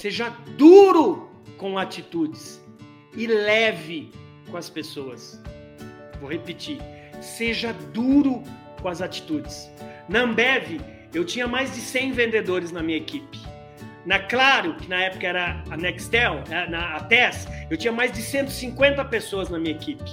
Seja duro com atitudes e leve com as pessoas. Vou repetir. Seja duro com as atitudes. Na Ambev, eu tinha mais de 100 vendedores na minha equipe. Na Claro, que na época era a Nextel, né, na a TES, eu tinha mais de 150 pessoas na minha equipe.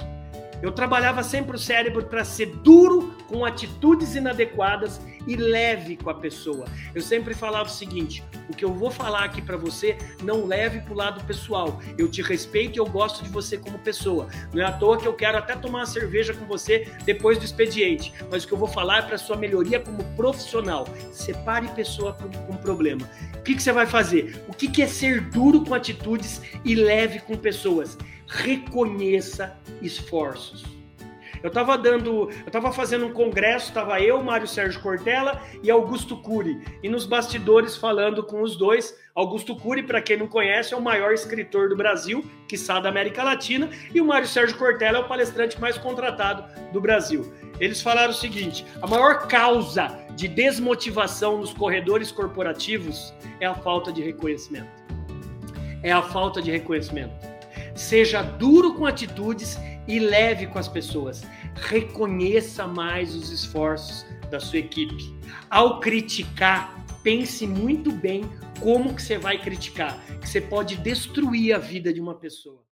Eu trabalhava sempre o cérebro para ser duro com atitudes inadequadas e leve com a pessoa. Eu sempre falava o seguinte: o que eu vou falar aqui para você, não leve para o lado pessoal. Eu te respeito e eu gosto de você como pessoa. Não é à toa que eu quero até tomar uma cerveja com você depois do expediente. Mas o que eu vou falar é para sua melhoria como profissional. Separe pessoa com problema. O que, que você vai fazer? O que, que é ser duro com atitudes e leve com pessoas? Reconheça esforços. Eu estava dando, eu estava fazendo um congresso, estava eu, Mário Sérgio Cortella e Augusto Cury, e nos bastidores falando com os dois. Augusto Cury, para quem não conhece, é o maior escritor do Brasil, que sabe da América Latina, e o Mário Sérgio Cortella é o palestrante mais contratado do Brasil. Eles falaram o seguinte: a maior causa de desmotivação nos corredores corporativos é a falta de reconhecimento. É a falta de reconhecimento. Seja duro com atitudes e leve com as pessoas. Reconheça mais os esforços da sua equipe. Ao criticar, pense muito bem como que você vai criticar, que você pode destruir a vida de uma pessoa.